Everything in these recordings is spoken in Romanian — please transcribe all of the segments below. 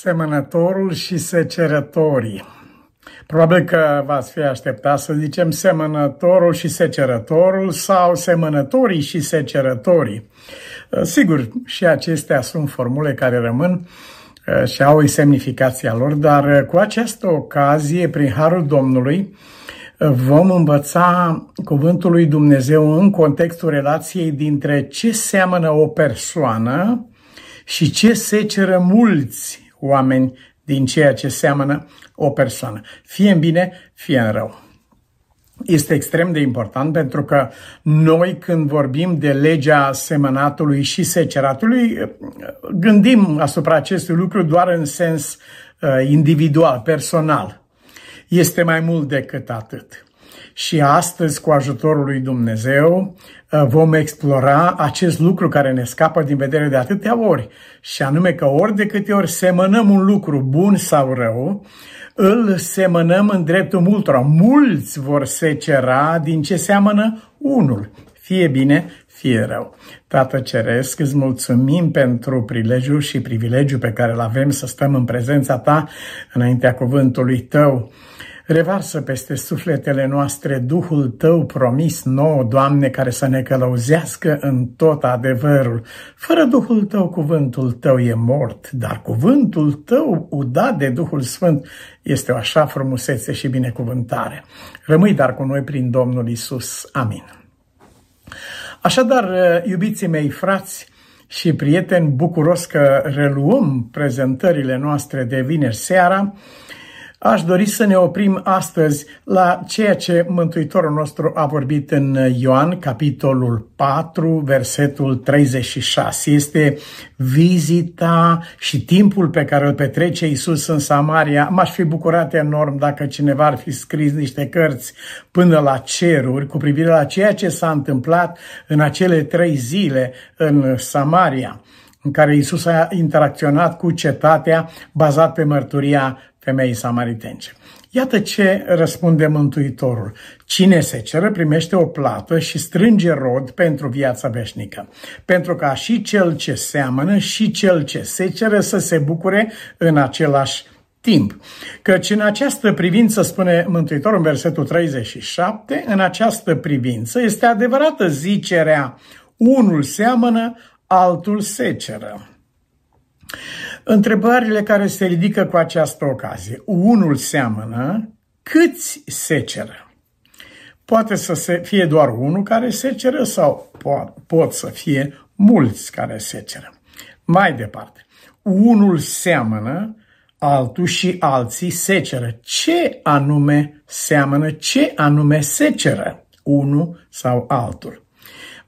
semănătorul și secerătorii. Probabil că v-ați fi așteptat să zicem semănătorul și secerătorul sau semănătorii și secerătorii. Sigur, și acestea sunt formule care rămân uh, și au semnificația lor, dar uh, cu această ocazie, prin Harul Domnului, uh, vom învăța cuvântul lui Dumnezeu în contextul relației dintre ce seamănă o persoană și ce seceră mulți oameni din ceea ce seamănă o persoană, fie în bine, fie în rău. Este extrem de important pentru că noi când vorbim de legea semănatului și seceratului, gândim asupra acestui lucru doar în sens uh, individual, personal. Este mai mult decât atât. Și astăzi, cu ajutorul lui Dumnezeu, uh, vom explora acest lucru care ne scapă din vedere de atâtea ori, și anume că ori de câte ori semănăm un lucru bun sau rău, îl semănăm în dreptul multora. Mulți vor secera din ce seamănă unul, fie bine, fie rău. Tată Ceresc, îți mulțumim pentru prilejul și privilegiul pe care îl avem să stăm în prezența Ta înaintea cuvântului Tău. Revarsă peste sufletele noastre Duhul Tău promis nou, Doamne, care să ne călăuzească în tot adevărul. Fără Duhul Tău, cuvântul Tău e mort, dar cuvântul Tău, udat de Duhul Sfânt, este o așa frumusețe și binecuvântare. Rămâi dar cu noi prin Domnul Isus. Amin. Așadar, iubiții mei frați, și prieteni, bucuros că reluăm prezentările noastre de vineri seara, Aș dori să ne oprim astăzi la ceea ce Mântuitorul nostru a vorbit în Ioan, capitolul 4, versetul 36. Este vizita și timpul pe care îl petrece Isus în Samaria. M-aș fi bucurat enorm dacă cineva ar fi scris niște cărți până la ceruri cu privire la ceea ce s-a întâmplat în acele trei zile în Samaria în care Isus a interacționat cu cetatea bazat pe mărturia femeii samaritence. Iată ce răspunde Mântuitorul. Cine se ceră primește o plată și strânge rod pentru viața veșnică, pentru ca și cel ce seamănă și cel ce se ceră să se bucure în același timp. Căci în această privință, spune Mântuitorul în versetul 37, în această privință este adevărată zicerea unul seamănă, altul seceră. Întrebările care se ridică cu această ocazie. Unul seamănă, câți seceră? Poate să fie doar unul care seceră sau pot, pot să fie mulți care seceră. Mai departe, unul seamănă, altul și alții seceră. Ce anume seamănă, ce anume seceră unul sau altul?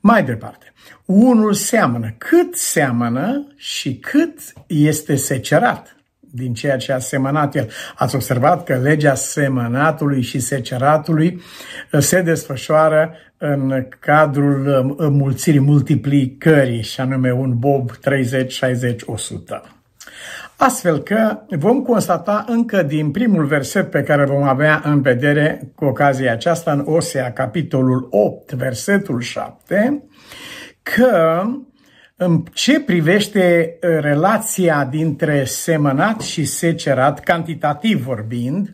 Mai departe, unul seamănă cât seamănă și cât este secerat din ceea ce a semănat el. Ați observat că legea semănatului și seceratului uh, se desfășoară în cadrul uh, mulțirii multiplicării, și anume un bob 30, 60, 100. Astfel că vom constata încă din primul verset pe care vom avea în vedere cu ocazia aceasta în Osea, capitolul 8, versetul 7, că în ce privește uh, relația dintre semănat și secerat, cantitativ vorbind,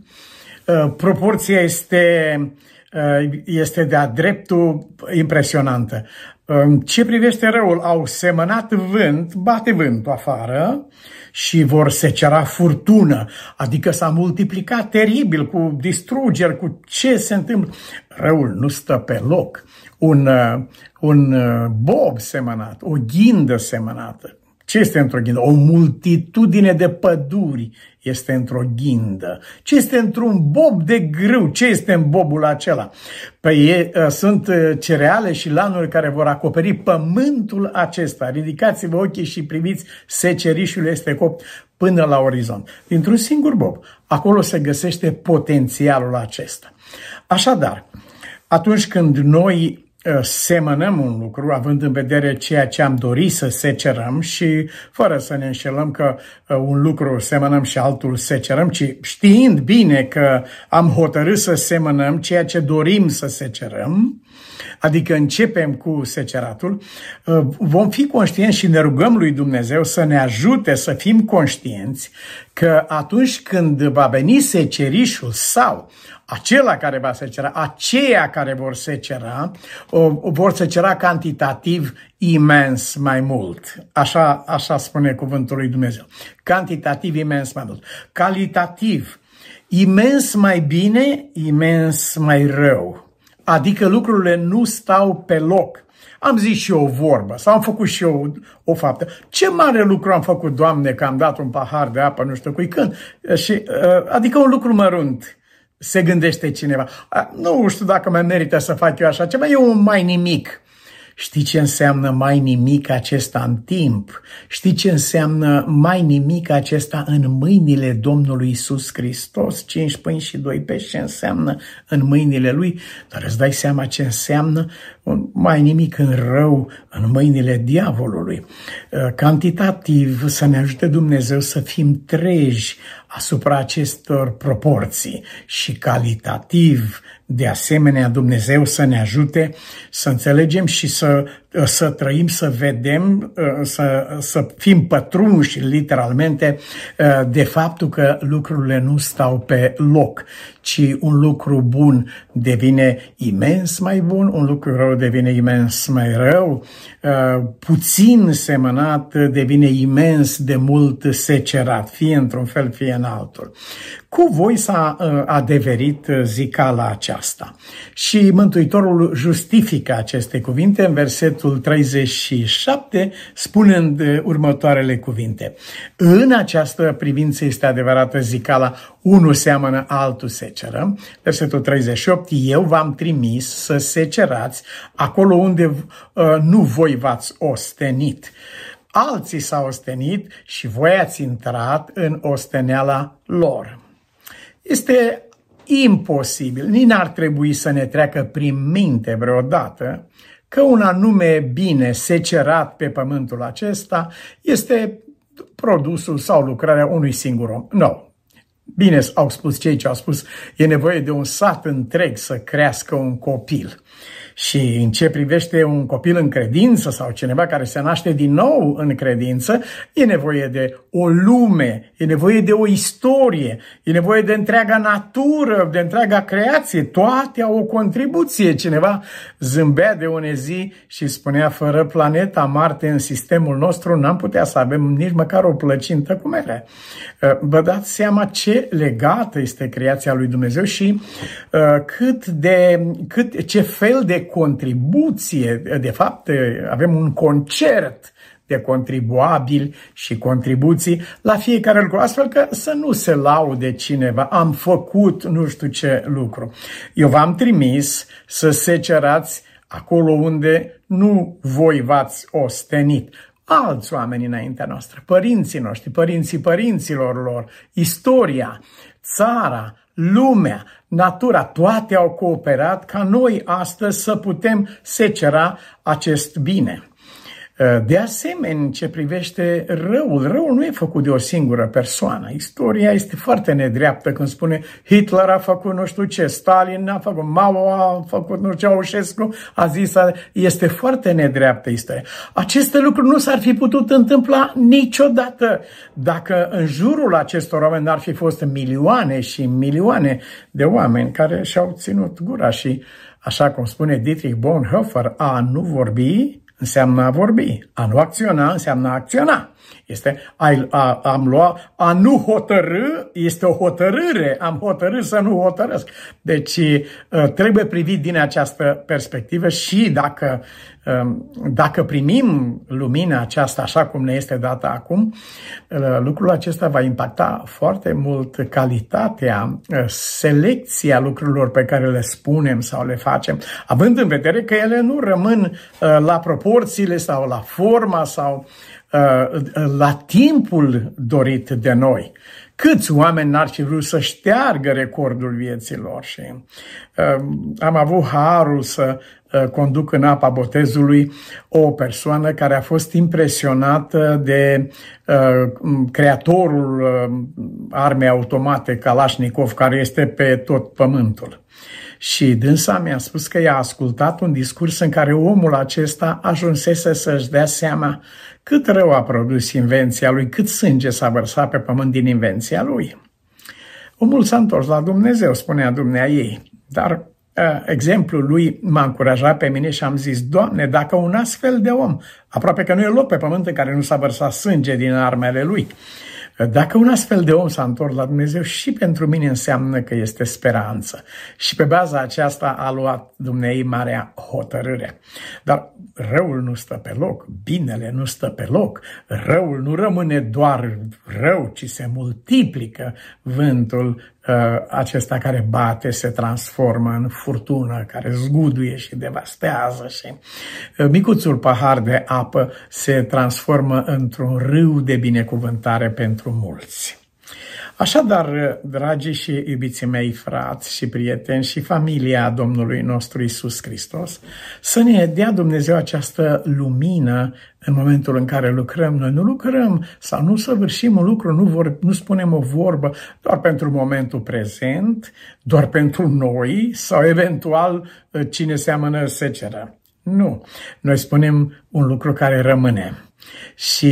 uh, proporția este, uh, este de-a dreptul impresionantă. În ce privește răul, au semănat vânt, bate vântul afară și vor secera furtună, adică s-a multiplicat teribil cu distrugeri, cu ce se întâmplă. Răul nu stă pe loc. Un, un uh, bob semănat, o ghindă semănată. Ce este într-o ghindă? O multitudine de păduri este într-o ghindă. Ce este într-un bob de grâu? Ce este în bobul acela? Păi e, uh, sunt uh, cereale și lanuri care vor acoperi pământul acesta. Ridicați-vă ochii și priviți, secerișul este copt până la orizont. Dintr-un singur bob. Acolo se găsește potențialul acesta. Așadar, atunci când noi Uh, semănăm un lucru, având în vedere ceea ce am dorit să secerăm și fără să ne înșelăm că uh, un lucru semănăm și altul secerăm, ci știind bine că am hotărât să semănăm ceea ce dorim să secerăm, adică începem cu seceratul, uh, vom fi conștienți și ne rugăm lui Dumnezeu să ne ajute să fim conștienți că atunci când va veni secerișul sau acela care va secera, aceia care vor secera, vor secera cantitativ imens mai mult. Așa, așa spune cuvântul lui Dumnezeu. Cantitativ imens mai mult. Calitativ, imens mai bine, imens mai rău. Adică lucrurile nu stau pe loc. Am zis și eu o vorbă sau am făcut și eu o, o faptă. Ce mare lucru am făcut, Doamne, că am dat un pahar de apă, nu știu cui când. Și, uh, adică un lucru mărunt se gândește cineva. Nu știu dacă mai merită să fac eu așa ceva, e un mai nimic. Știi ce înseamnă mai nimic acesta în timp? Știi ce înseamnă mai nimic acesta în mâinile Domnului Isus Hristos? Cinci pâini și doi pești ce înseamnă în mâinile Lui? Dar îți dai seama ce înseamnă mai nimic în rău în mâinile diavolului. Cantitativ să ne ajute Dumnezeu să fim treji asupra acestor proporții și calitativ de asemenea, Dumnezeu să ne ajute să înțelegem și să, să trăim, să vedem, să, să fim pătrunși literalmente de faptul că lucrurile nu stau pe loc, ci un lucru bun devine imens mai bun, un lucru rău devine imens mai rău, puțin semănat devine imens de mult secerat, fie într-un fel, fie în altul. Cu voi s-a adeverit zicala aceasta. Și Mântuitorul justifică aceste cuvinte în versetul 37, spunând următoarele cuvinte. În această privință este adevărată zicala, unul seamănă, altul seceră. Versetul 38, eu v-am trimis să secerați acolo unde uh, nu voi v-ați ostenit. Alții s-au ostenit și voi ați intrat în osteneala lor. Este imposibil, nici n-ar trebui să ne treacă prin minte vreodată că un anume bine secerat pe pământul acesta este produsul sau lucrarea unui singur om. Nu. No. Bine au spus cei ce au spus, e nevoie de un sat întreg să crească un copil. Și în ce privește un copil în credință sau cineva care se naște din nou în credință, e nevoie de o lume, e nevoie de o istorie, e nevoie de întreaga natură, de întreaga creație. Toate au o contribuție. Cineva zâmbea de une zi și spunea, fără planeta Marte în sistemul nostru, n-am putea să avem nici măcar o plăcintă cu mere. Vă dați seama ce legată este creația lui Dumnezeu și uh, cât de, cât, ce fel de contribuție, de fapt avem un concert de contribuabili și contribuții la fiecare lucru, astfel că să nu se laude cineva, am făcut nu știu ce lucru. Eu v-am trimis să secerați acolo unde nu voi v-ați ostenit alți oameni înaintea noastră, părinții noștri, părinții părinților lor, istoria, țara, lumea, natura, toate au cooperat ca noi astăzi să putem secera acest bine. De asemenea, în ce privește răul, răul nu e făcut de o singură persoană. Istoria este foarte nedreaptă când spune Hitler a făcut nu știu ce, Stalin a făcut, Mao a făcut nu știu ce, Ceaușescu a zis, este foarte nedreaptă istoria. Aceste lucruri nu s-ar fi putut întâmpla niciodată dacă în jurul acestor oameni n-ar fi fost milioane și milioane de oameni care și-au ținut gura și, așa cum spune Dietrich Bonhoeffer, a nu vorbi înseamnă a vorbi, a nu acționa înseamnă a acționa. Este a, a, am luat, a nu hotărâ este o hotărâre, am hotărât să nu hotărăsc. Deci uh, trebuie privit din această perspectivă și dacă, um, dacă primim lumina aceasta așa cum ne este dată acum, uh, lucrul acesta va impacta foarte mult calitatea, uh, selecția lucrurilor pe care le spunem sau le facem, având în vedere că ele nu rămân la proporțiile sau la forma sau Uh, la timpul dorit de noi. Câți oameni n-ar fi vrut să șteargă recordul vieților și uh, am avut harul să uh, conduc în apa botezului o persoană care a fost impresionată de uh, creatorul uh, armei automate Kalashnikov, care este pe tot pământul. Și dânsa mi-a spus că i-a ascultat un discurs în care omul acesta ajunsese să-și dea seama cât rău a produs invenția lui, cât sânge s-a vărsat pe pământ din invenția lui. Omul s-a întors la Dumnezeu, spunea Dumnea ei, dar uh, exemplul lui m-a încurajat pe mine și am zis, Doamne, dacă un astfel de om, aproape că nu e loc pe pământ în care nu s-a vărsat sânge din armele lui, dacă un astfel de om s-a întors la Dumnezeu și pentru mine înseamnă că este speranță. Și pe baza aceasta a luat Dumnezeu marea hotărâre. Dar răul nu stă pe loc, binele nu stă pe loc, răul nu rămâne doar rău, ci se multiplică vântul uh, acesta care bate, se transformă în furtună, care zguduie și devastează și uh, micuțul pahar de apă se transformă într-un râu de binecuvântare pentru mulți. Așadar, dragii și iubiții mei frați și prieteni și familia Domnului nostru Isus Hristos, să ne dea Dumnezeu această lumină în momentul în care lucrăm. Noi nu lucrăm sau nu săvârșim un lucru, nu, vor, nu spunem o vorbă doar pentru momentul prezent, doar pentru noi sau eventual cine seamănă seceră. Nu. Noi spunem un lucru care rămâne. Și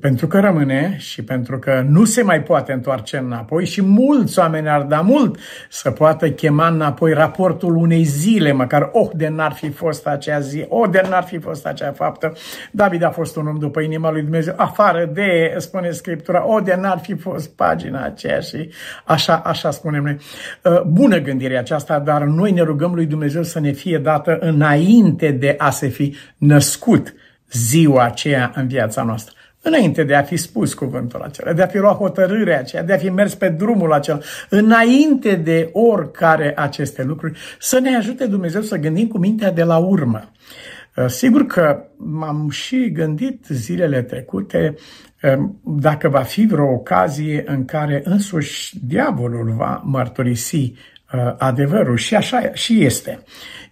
pentru că rămâne și pentru că nu se mai poate întoarce înapoi și mulți oameni ar da mult să poată chema înapoi raportul unei zile, măcar, oh, de n-ar fi fost acea zi, oh, de n-ar fi fost acea faptă. David a fost un om după inima lui Dumnezeu, afară de, spune Scriptura, oh, de n-ar fi fost pagina aceea și așa, așa spunem noi. Uh, bună gândirea aceasta, dar noi ne rugăm lui Dumnezeu să ne fie dată înainte de a se fi născut ziua aceea în viața noastră. Înainte de a fi spus cuvântul acela, de a fi luat hotărârea aceea, de a fi mers pe drumul acela, înainte de oricare aceste lucruri, să ne ajute Dumnezeu să gândim cu mintea de la urmă. Uh, sigur că m-am și gândit zilele trecute um, dacă va fi vreo ocazie în care însuși diavolul va mărturisi uh, adevărul și așa și este.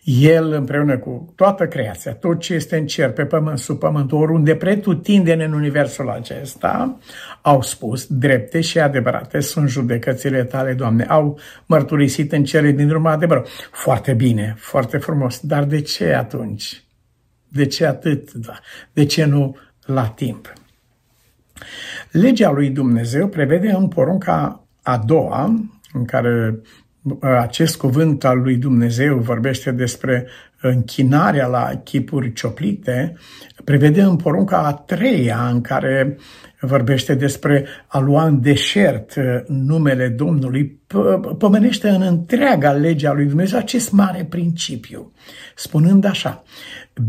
El împreună cu toată creația, tot ce este în cer, pe pământ, sub pământ, oriunde pretutindeni în universul acesta, au spus, drepte și adevărate sunt judecățile tale, Doamne. Au mărturisit în cele din urmă adevărul. Foarte bine, foarte frumos. Dar de ce atunci? De ce atât? Da. De ce nu la timp? Legea lui Dumnezeu prevede în porunca a doua, în care acest cuvânt al lui Dumnezeu vorbește despre închinarea la chipuri cioplite, prevede în porunca a treia în care vorbește despre a lua în deșert numele Domnului, pomenește în întreaga legea lui Dumnezeu acest mare principiu, spunând așa,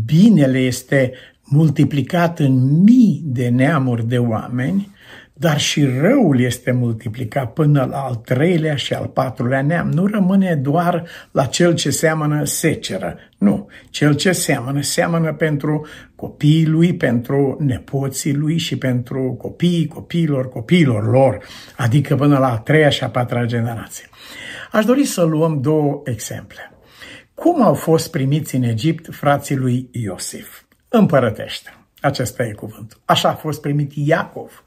binele este multiplicat în mii de neamuri de oameni, dar și răul este multiplicat până la al treilea și al patrulea neam. Nu rămâne doar la cel ce seamănă seceră. Nu, cel ce seamănă, seamănă pentru copiii lui, pentru nepoții lui și pentru copiii copiilor copiilor lor, adică până la a treia și a patra generație. Aș dori să luăm două exemple. Cum au fost primiți în Egipt frații lui Iosif? Împărătește. Acesta e cuvântul. Așa a fost primit Iacov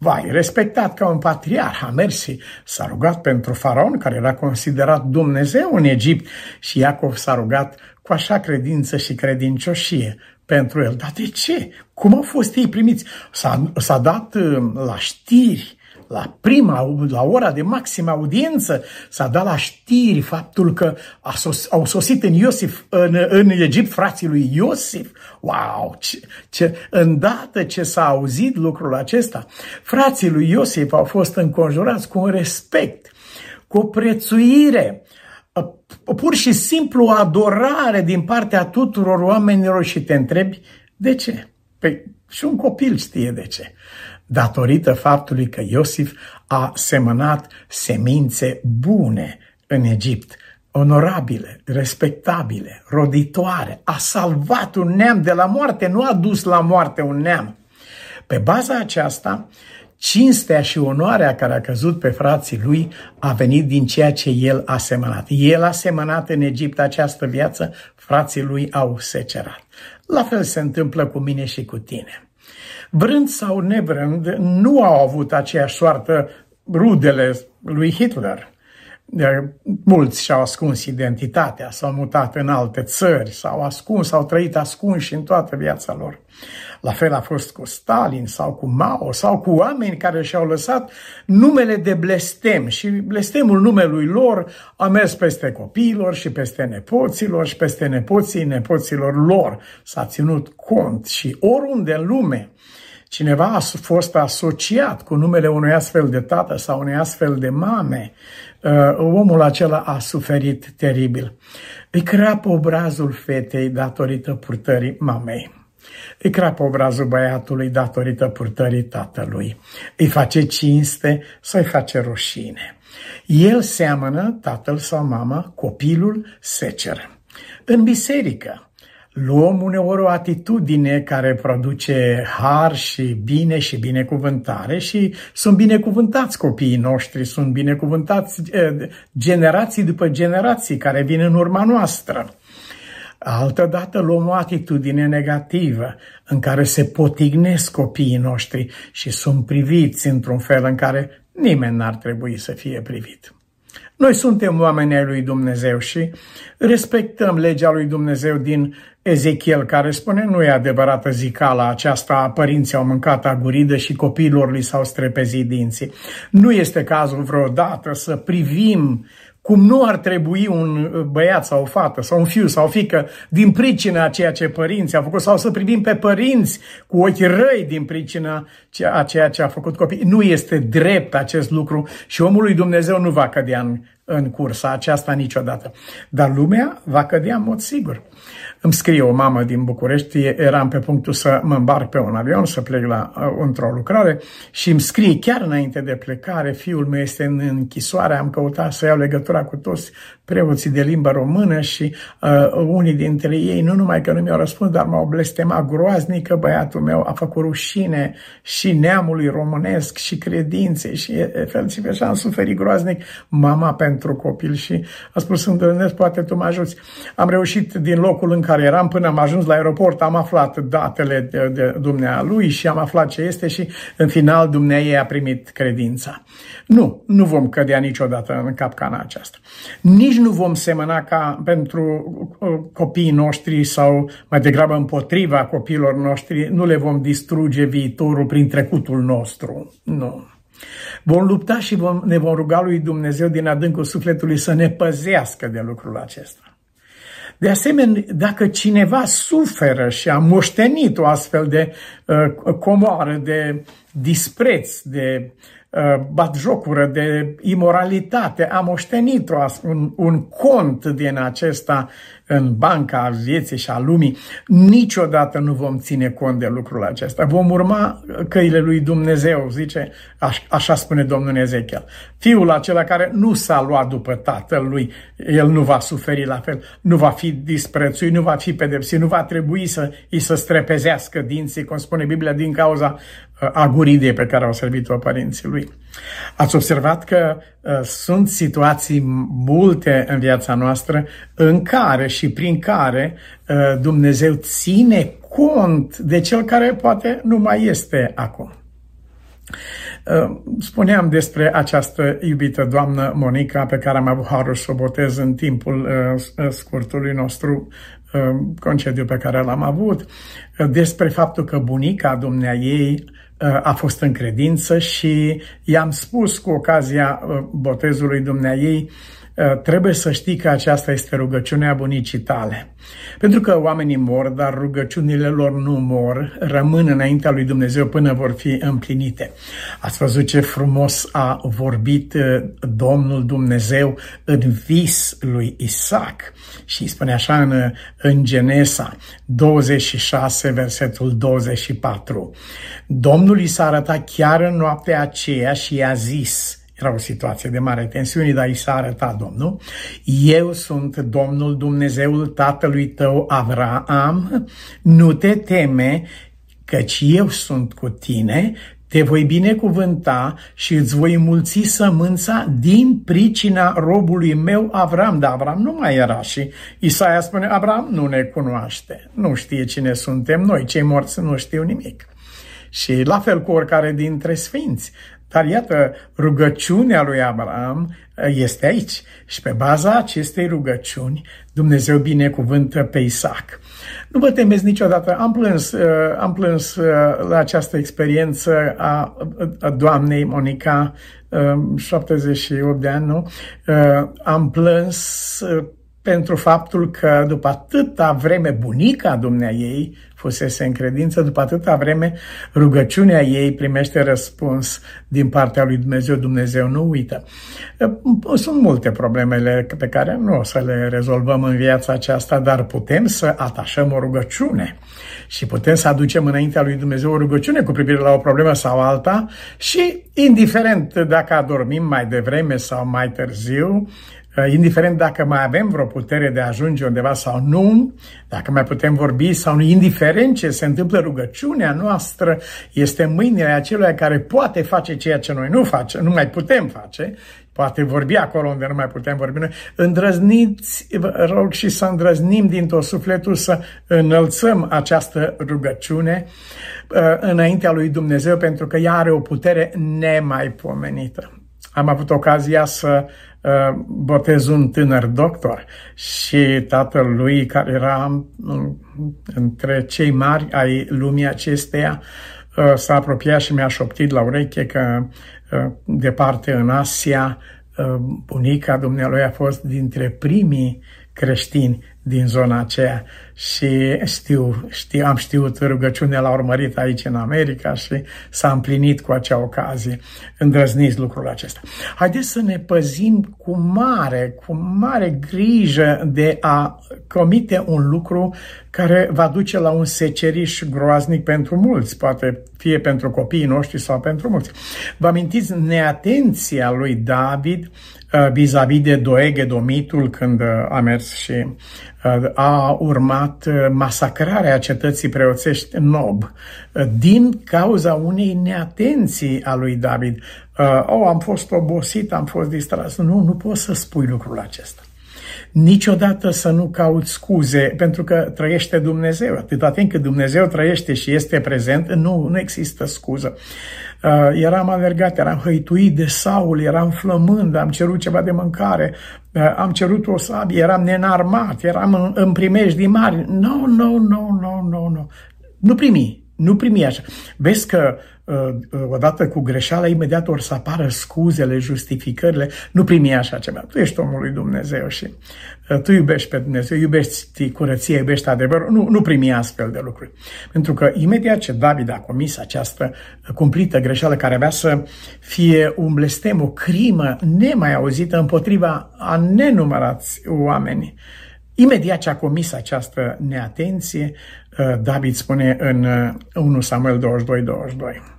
Vai, respectat ca un patriarh, a mers s-a rugat pentru faraon, care era considerat Dumnezeu în Egipt, și Iacov s-a rugat cu așa credință și credincioșie pentru el. Dar de ce? Cum au fost ei primiți? S-a, s-a dat uh, la știri la prima, la ora de maximă audiență, s-a dat la știri faptul că a sos, au sosit în, Iosif, în, în Egipt frații lui Iosif. Wow! Ce, ce, îndată ce s-a auzit lucrul acesta, frații lui Iosif au fost înconjurați cu un respect, cu o prețuire, pur și simplu o adorare din partea tuturor oamenilor și te întrebi de ce? Păi și un copil știe de ce datorită faptului că Iosif a semănat semințe bune în Egipt, onorabile, respectabile, roditoare, a salvat un neam de la moarte, nu a dus la moarte un neam. Pe baza aceasta, cinstea și onoarea care a căzut pe frații lui a venit din ceea ce el a semănat. El a semănat în Egipt această viață, frații lui au secerat. La fel se întâmplă cu mine și cu tine. Vrând sau nevrând, nu au avut aceeași soartă rudele lui Hitler. Mulți și-au ascuns identitatea, s-au mutat în alte țări, s-au ascuns, au trăit ascunși în toată viața lor. La fel a fost cu Stalin sau cu Mao sau cu oameni care și-au lăsat numele de blestem și blestemul numelui lor a mers peste copiilor și peste nepoților și peste nepoții nepoților lor. S-a ținut cont și oriunde în lume cineva a fost asociat cu numele unui astfel de tată sau unei astfel de mame, uh, omul acela a suferit teribil. Îi crapă obrazul fetei datorită purtării mamei. Îi crapă obrazul băiatului datorită purtării tatălui. Îi face cinste sau îi face rușine. El seamănă, tatăl sau mama, copilul seceră. În biserică, luăm uneori o atitudine care produce har și bine și binecuvântare și sunt binecuvântați copiii noștri, sunt binecuvântați eh, generații după generații care vin în urma noastră. Altădată luăm o atitudine negativă în care se potignesc copiii noștri și sunt priviți într-un fel în care nimeni n-ar trebui să fie privit. Noi suntem oameni ai lui Dumnezeu și respectăm legea lui Dumnezeu din Ezechiel, care spune nu e adevărată zicala aceasta, părinții au mâncat aguridă și copiilor li s-au strepezit dinții. Nu este cazul vreodată să privim cum nu ar trebui un băiat sau o fată sau un fiu sau o fică din pricina a ceea ce părinții au făcut sau să privim pe părinți cu ochi răi din pricina a ceea ce a făcut copii. Nu este drept acest lucru și omul lui Dumnezeu nu va cădea în, în cursa aceasta niciodată. Dar lumea va cădea în mod sigur. Îmi scrie o mamă din București, eram pe punctul să mă îmbarc pe un avion, să plec la uh, într-o lucrare și îmi scrie chiar înainte de plecare, fiul meu este în închisoare, am căutat să iau legătura cu toți preoții de limbă română și uh, unii dintre ei, nu numai că nu mi-au răspuns, dar m-au blestemat groaznic că băiatul meu a făcut rușine și neamului românesc și credinței și efectiv așa am suferit groaznic mama pentru copil și a spus, îndrăznesc, poate tu mă ajuți. Am reușit din locul în care eram până am ajuns la aeroport, am aflat datele de, de dumnealui și am aflat ce este și în final dumneai a primit credința. Nu, nu vom cădea niciodată în capcana aceasta. Nici nu vom semăna ca pentru uh, copiii noștri sau mai degrabă împotriva copiilor noștri, nu le vom distruge viitorul prin trecutul nostru. Nu. Vom lupta și vom, ne vom ruga lui Dumnezeu din adâncul sufletului să ne păzească de lucrul acesta. De asemenea, dacă cineva suferă și a moștenit o astfel de uh, comoară, de dispreț, de uh, batjocură, de imoralitate, a moștenit un, un cont din acesta în banca vieții și a lumii, niciodată nu vom ține cont de lucrul acesta. Vom urma căile lui Dumnezeu, zice, așa spune Domnul Ezechiel. Fiul acela care nu s-a luat după tatăl lui, el nu va suferi la fel, nu va fi disprețuit, nu va fi pedepsit, nu va trebui să îi să strepezească dinții, cum spune Biblia, din cauza uh, aguridei pe care au servit-o părinții lui. Ați observat că uh, sunt situații multe în viața noastră în care și prin care uh, Dumnezeu ține cont de cel care poate nu mai este acum. Uh, spuneam despre această iubită doamnă Monica pe care am avut harul să o botez în timpul uh, scurtului nostru concediu pe care l-am avut, despre faptul că bunica dumnea ei a fost în credință și i-am spus cu ocazia botezului dumnea ei Eh, trebuie să știi că aceasta este rugăciunea bunicii tale. Pentru că oamenii mor, dar rugăciunile lor nu mor, rămân înaintea lui Dumnezeu până vor fi împlinite. Ați văzut ce frumos a vorbit eh, Domnul Dumnezeu în vis lui Isaac și spune așa în, în Genesa 26, versetul 24. Domnul i s-a arătat chiar în noaptea aceea și i-a zis, era o situație de mare tensiune, dar i s-a arătat Domnul. Eu sunt Domnul Dumnezeul tatălui tău Avraam, nu te teme, căci eu sunt cu tine te voi binecuvânta și îți voi mulți sămânța din pricina robului meu Avram. Dar Avram nu mai era și Isaia spune, Avram nu ne cunoaște, nu știe cine suntem noi, cei morți nu știu nimic. Și la fel cu oricare dintre sfinți. Dar iată, rugăciunea lui Abraham uh, este aici și pe baza acestei rugăciuni Dumnezeu binecuvântă pe Isaac. Nu vă temeți niciodată. Am plâns, uh, am plâns uh, la această experiență a, a doamnei Monica, 78 de ani, nu? Am plâns pentru faptul că după atâta vreme bunica dumnea ei fusese în credință, după atâta vreme rugăciunea ei primește răspuns din partea lui Dumnezeu, Dumnezeu nu uită. Sunt multe problemele pe care nu o să le rezolvăm în viața aceasta, dar putem să atașăm o rugăciune și putem să aducem înaintea lui Dumnezeu o rugăciune cu privire la o problemă sau alta și, indiferent dacă adormim mai devreme sau mai târziu, indiferent dacă mai avem vreo putere de a ajunge undeva sau nu, dacă mai putem vorbi sau nu, indiferent ce se întâmplă, rugăciunea noastră este în mâinile acelui care poate face ceea ce noi nu facem, nu mai putem face, poate vorbi acolo unde nu mai putem vorbi noi. Îndrăzniți, vă rog și să îndrăznim din tot sufletul să înălțăm această rugăciune uh, înaintea lui Dumnezeu pentru că ea are o putere nemaipomenită. Am avut ocazia să Uh, botez un tânăr doctor și tatăl lui, care era între cei mari ai lumii acesteia, uh, s-a apropiat și mi-a șoptit la ureche că uh, departe în Asia, bunica dumnealui a fost dintre primii creștini din zona aceea și știu, știu, am știut rugăciunea la urmărit aici în America și s-a împlinit cu acea ocazie. Îndrăzniți lucrul acesta. Haideți să ne păzim cu mare, cu mare grijă de a comite un lucru care va duce la un seceriș groaznic pentru mulți, poate fie pentru copiii noștri sau pentru mulți. Vă amintiți neatenția lui David uh, vis-a-vis de Doeg Edomitul când uh, a mers și uh, a urmat masacrarea cetății preoțești Nob din cauza unei neatenții a lui David. Oh, am fost obosit, am fost distras. Nu, nu poți să spui lucrul acesta niciodată să nu cauți scuze, pentru că trăiește Dumnezeu. Atâta timp cât Dumnezeu trăiește și este prezent, nu, nu există scuză. Uh, eram alergat, eram hăituit de Saul, eram flămând, am cerut ceva de mâncare, uh, am cerut o sabie, eram nenarmat, eram în, în primești mari. Nu, nu, nu, nu, nu, nu. Nu primi, nu primi așa. Vezi că uh, odată cu greșeala, imediat or să apară scuzele, justificările. Nu primi așa ceva. Tu ești omul lui Dumnezeu și uh, tu iubești pe Dumnezeu, iubești curăție, iubești adevărul. Nu, nu primi astfel de lucruri. Pentru că imediat ce David a comis această cumplită greșeală care avea să fie un blestem, o crimă nemai auzită împotriva a nenumărați oameni, Imediat ce a comis această neatenție, uh, David spune în 1 uh, Samuel 22, 22.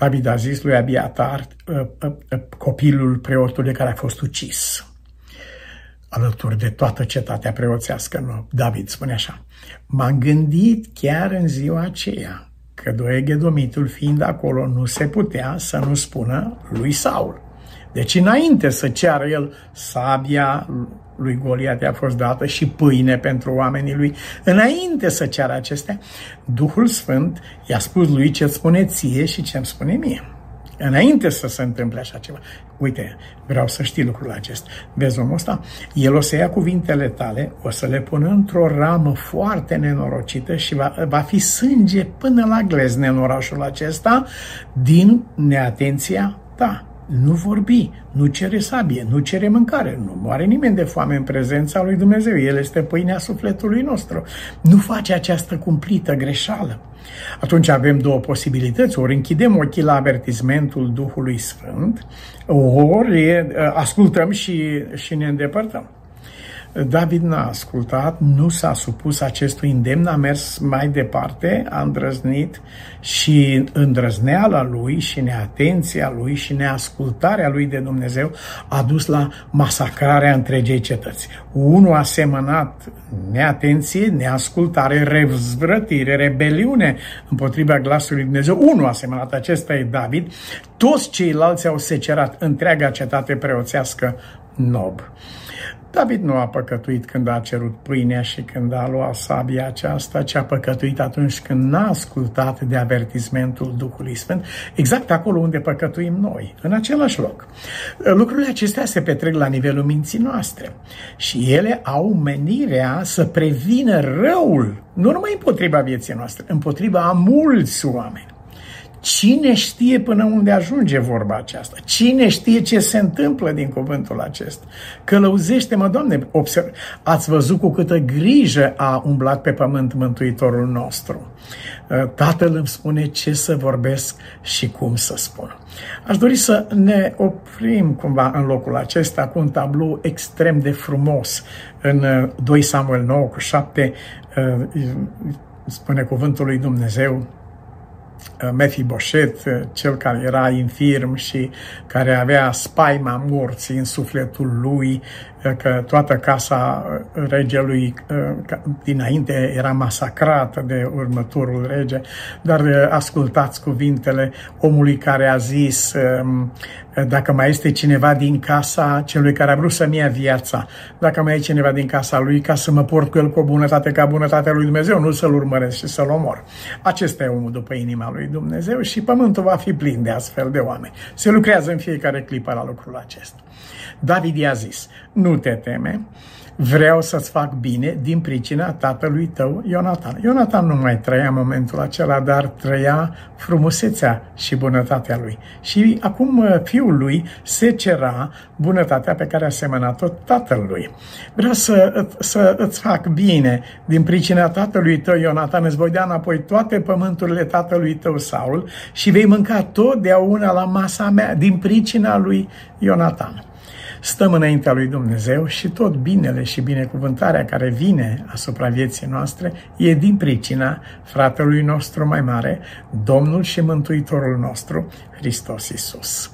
David a zis lui Abiatar, uh, copilul preotului care a fost ucis, alături de toată cetatea preoțească. Nu, David spune așa, m-am gândit chiar în ziua aceea că Doeghedomitul fiind acolo nu se putea să nu spună lui Saul. Deci înainte să ceară el sabia lui Goliat a fost dată și pâine pentru oamenii lui. Înainte să ceară acestea, Duhul Sfânt i-a spus lui ce spune ție și ce îmi spune mie. Înainte să se întâmple așa ceva. Uite, vreau să știi lucrul acesta. Vezi omul ăsta? El o să ia cuvintele tale, o să le pună într-o ramă foarte nenorocită și va, va fi sânge până la glezne în orașul acesta din neatenția ta nu vorbi, nu cere sabie, nu cere mâncare, nu moare nimeni de foame în prezența lui Dumnezeu. El este pâinea sufletului nostru. Nu face această cumplită greșeală. Atunci avem două posibilități. Ori închidem ochii la avertismentul Duhului Sfânt, ori ascultăm și, și ne îndepărtăm. David n-a ascultat, nu s-a supus acestui îndemn, a mers mai departe, a îndrăznit și îndrăzneala lui și neatenția lui și neascultarea lui de Dumnezeu a dus la masacrarea întregei cetăți. Unul a semănat neatenție, neascultare, revzvrătire, rebeliune împotriva glasului Dumnezeu. Unul a semănat, acesta e David. Toți ceilalți au secerat întreaga cetate preoțească Nob. David nu a păcătuit când a cerut pâinea și când a luat sabia aceasta, ci a păcătuit atunci când n-a ascultat de avertismentul Duhului Sfânt, exact acolo unde păcătuim noi, în același loc. Lucrurile acestea se petrec la nivelul minții noastre și ele au menirea să prevină răul, nu numai împotriva vieții noastre, împotriva a mulți oameni. Cine știe până unde ajunge vorba aceasta? Cine știe ce se întâmplă din cuvântul acesta? Călăuzește-mă, Doamne, observ, ați văzut cu câtă grijă a umblat pe pământ Mântuitorul nostru. Uh, Tatăl îmi spune ce să vorbesc și cum să spun. Aș dori să ne oprim cumva în locul acesta cu un tablou extrem de frumos în 2 uh, Samuel 9 cu 7 uh, spune cuvântul lui Dumnezeu Uh, Mefiboset, uh, cel care era infirm și care avea spaima morții în sufletul lui, uh, că toată casa regelui dinainte era masacrată de următorul rege, dar ascultați cuvintele omului care a zis um, dacă mai este cineva din casa celui care a vrut să-mi ia viața, dacă mai e cineva din casa lui, ca să mă port cu el cu o bunătate ca bunătatea lui Dumnezeu, nu să-l urmăresc și să-l omor. Acesta e omul după inima lui Dumnezeu și pământul va fi plin de astfel de oameni. Se lucrează în fiecare clipă la lucrul acesta. David i-a zis, nu te teme, vreau să-ți fac bine din pricina tatălui tău, Ionatan. Ionatan nu mai trăia în momentul acela, dar trăia frumusețea și bunătatea lui. Și acum uh, fiul lui se cera bunătatea pe care a semănat-o tatălui. Vreau să, să îți fac bine din pricina tatălui tău, Ionatan, îți voi da înapoi toate pământurile tatălui tău, Saul, și vei mânca totdeauna la masa mea din pricina lui Ionatan stăm înaintea lui Dumnezeu și tot binele și binecuvântarea care vine asupra vieții noastre e din pricina fratelui nostru mai mare, Domnul și Mântuitorul nostru, Hristos Isus.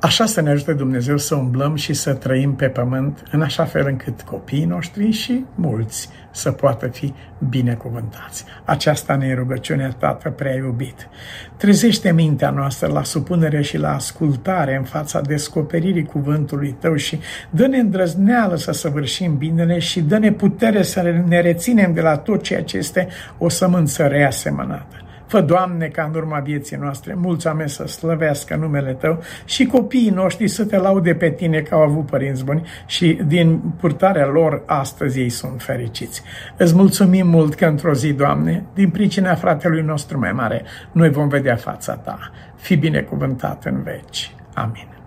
Așa să ne ajute Dumnezeu să umblăm și să trăim pe pământ în așa fel încât copiii noștri și mulți să poată fi binecuvântați. Aceasta ne e rugăciunea Tată prea iubit. Trezește mintea noastră la supunere și la ascultare în fața descoperirii cuvântului Tău și dă-ne îndrăzneală să săvârșim binele și dă-ne putere să ne reținem de la tot ceea ce este o sămânță reasemănată. Fă, Doamne, ca în urma vieții noastre, mulți oameni să slăvească numele Tău și copiii noștri să Te laude pe Tine că au avut părinți buni și din purtarea lor astăzi ei sunt fericiți. Îți mulțumim mult că într-o zi, Doamne, din pricina fratelui nostru mai mare, noi vom vedea fața Ta. Fi binecuvântat în veci. Amin.